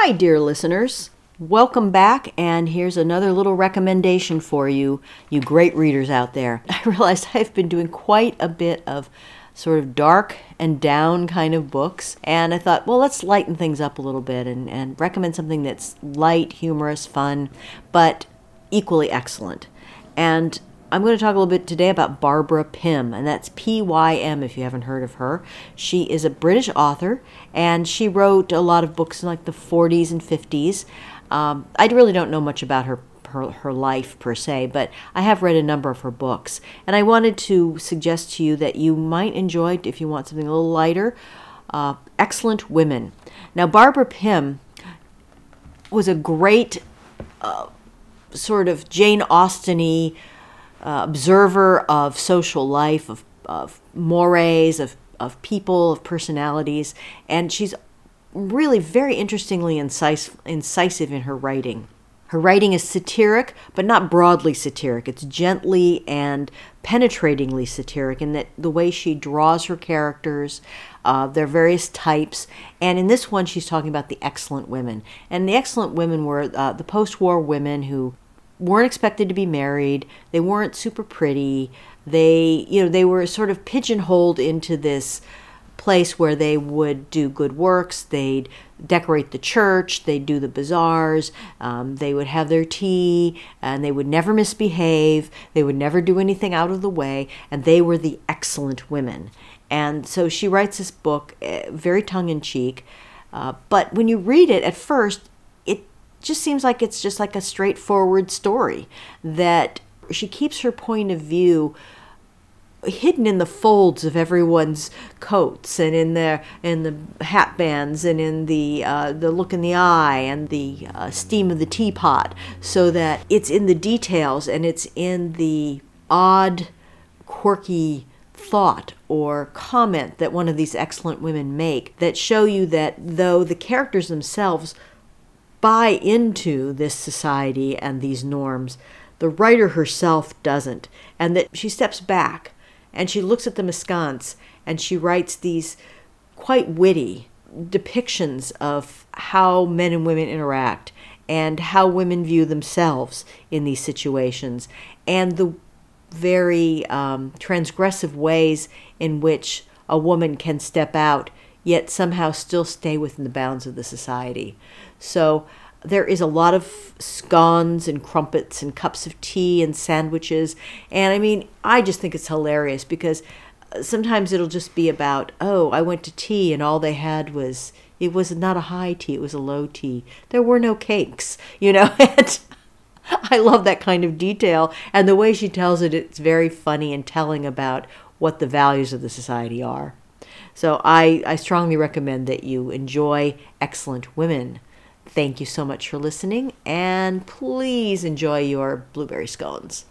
Hi, dear listeners. Welcome back, and here's another little recommendation for you, you great readers out there. I realized I've been doing quite a bit of sort of dark and down kind of books, and I thought, well, let's lighten things up a little bit and, and recommend something that's light, humorous, fun, but equally excellent. And I'm going to talk a little bit today about Barbara Pym, and that's P Y M if you haven't heard of her. She is a British author, and she wrote a lot of books in like the 40s and 50s. Um, I really don't know much about her, her her life per se, but I have read a number of her books, and I wanted to suggest to you that you might enjoy if you want something a little lighter. Uh, Excellent Women. Now, Barbara Pym was a great uh, sort of Jane Austen-y uh, observer of social life, of, of mores, of, of people, of personalities, and she's really very interestingly incis- incisive in her writing. Her writing is satiric, but not broadly satiric. It's gently and penetratingly satiric in that the way she draws her characters, uh, their various types. And in this one, she's talking about the excellent women. And the excellent women were uh, the post war women who weren't expected to be married. They weren't super pretty. They, you know, they were sort of pigeonholed into this place where they would do good works. They'd decorate the church. They'd do the bazaars. Um, they would have their tea, and they would never misbehave. They would never do anything out of the way, and they were the excellent women. And so she writes this book, uh, very tongue in cheek. Uh, but when you read it at first, just seems like it's just like a straightforward story that she keeps her point of view hidden in the folds of everyone's coats and in the in the hat bands and in the uh, the look in the eye and the uh, steam of the teapot so that it's in the details and it's in the odd quirky thought or comment that one of these excellent women make that show you that though the characters themselves buy into this society and these norms. The writer herself doesn't, and that she steps back and she looks at them askance and she writes these quite witty depictions of how men and women interact and how women view themselves in these situations and the very um, transgressive ways in which a woman can step out yet somehow still stay within the bounds of the society. So there is a lot of scones and crumpets and cups of tea and sandwiches. And I mean, I just think it's hilarious because uh, sometimes it'll just be about, oh, I went to tea and all they had was, it was not a high tea, it was a low tea. There were no cakes, you know? And I love that kind of detail. And the way she tells it, it's very funny and telling about what the values of the society are. So I, I strongly recommend that you enjoy Excellent Women Thank you so much for listening, and please enjoy your blueberry scones.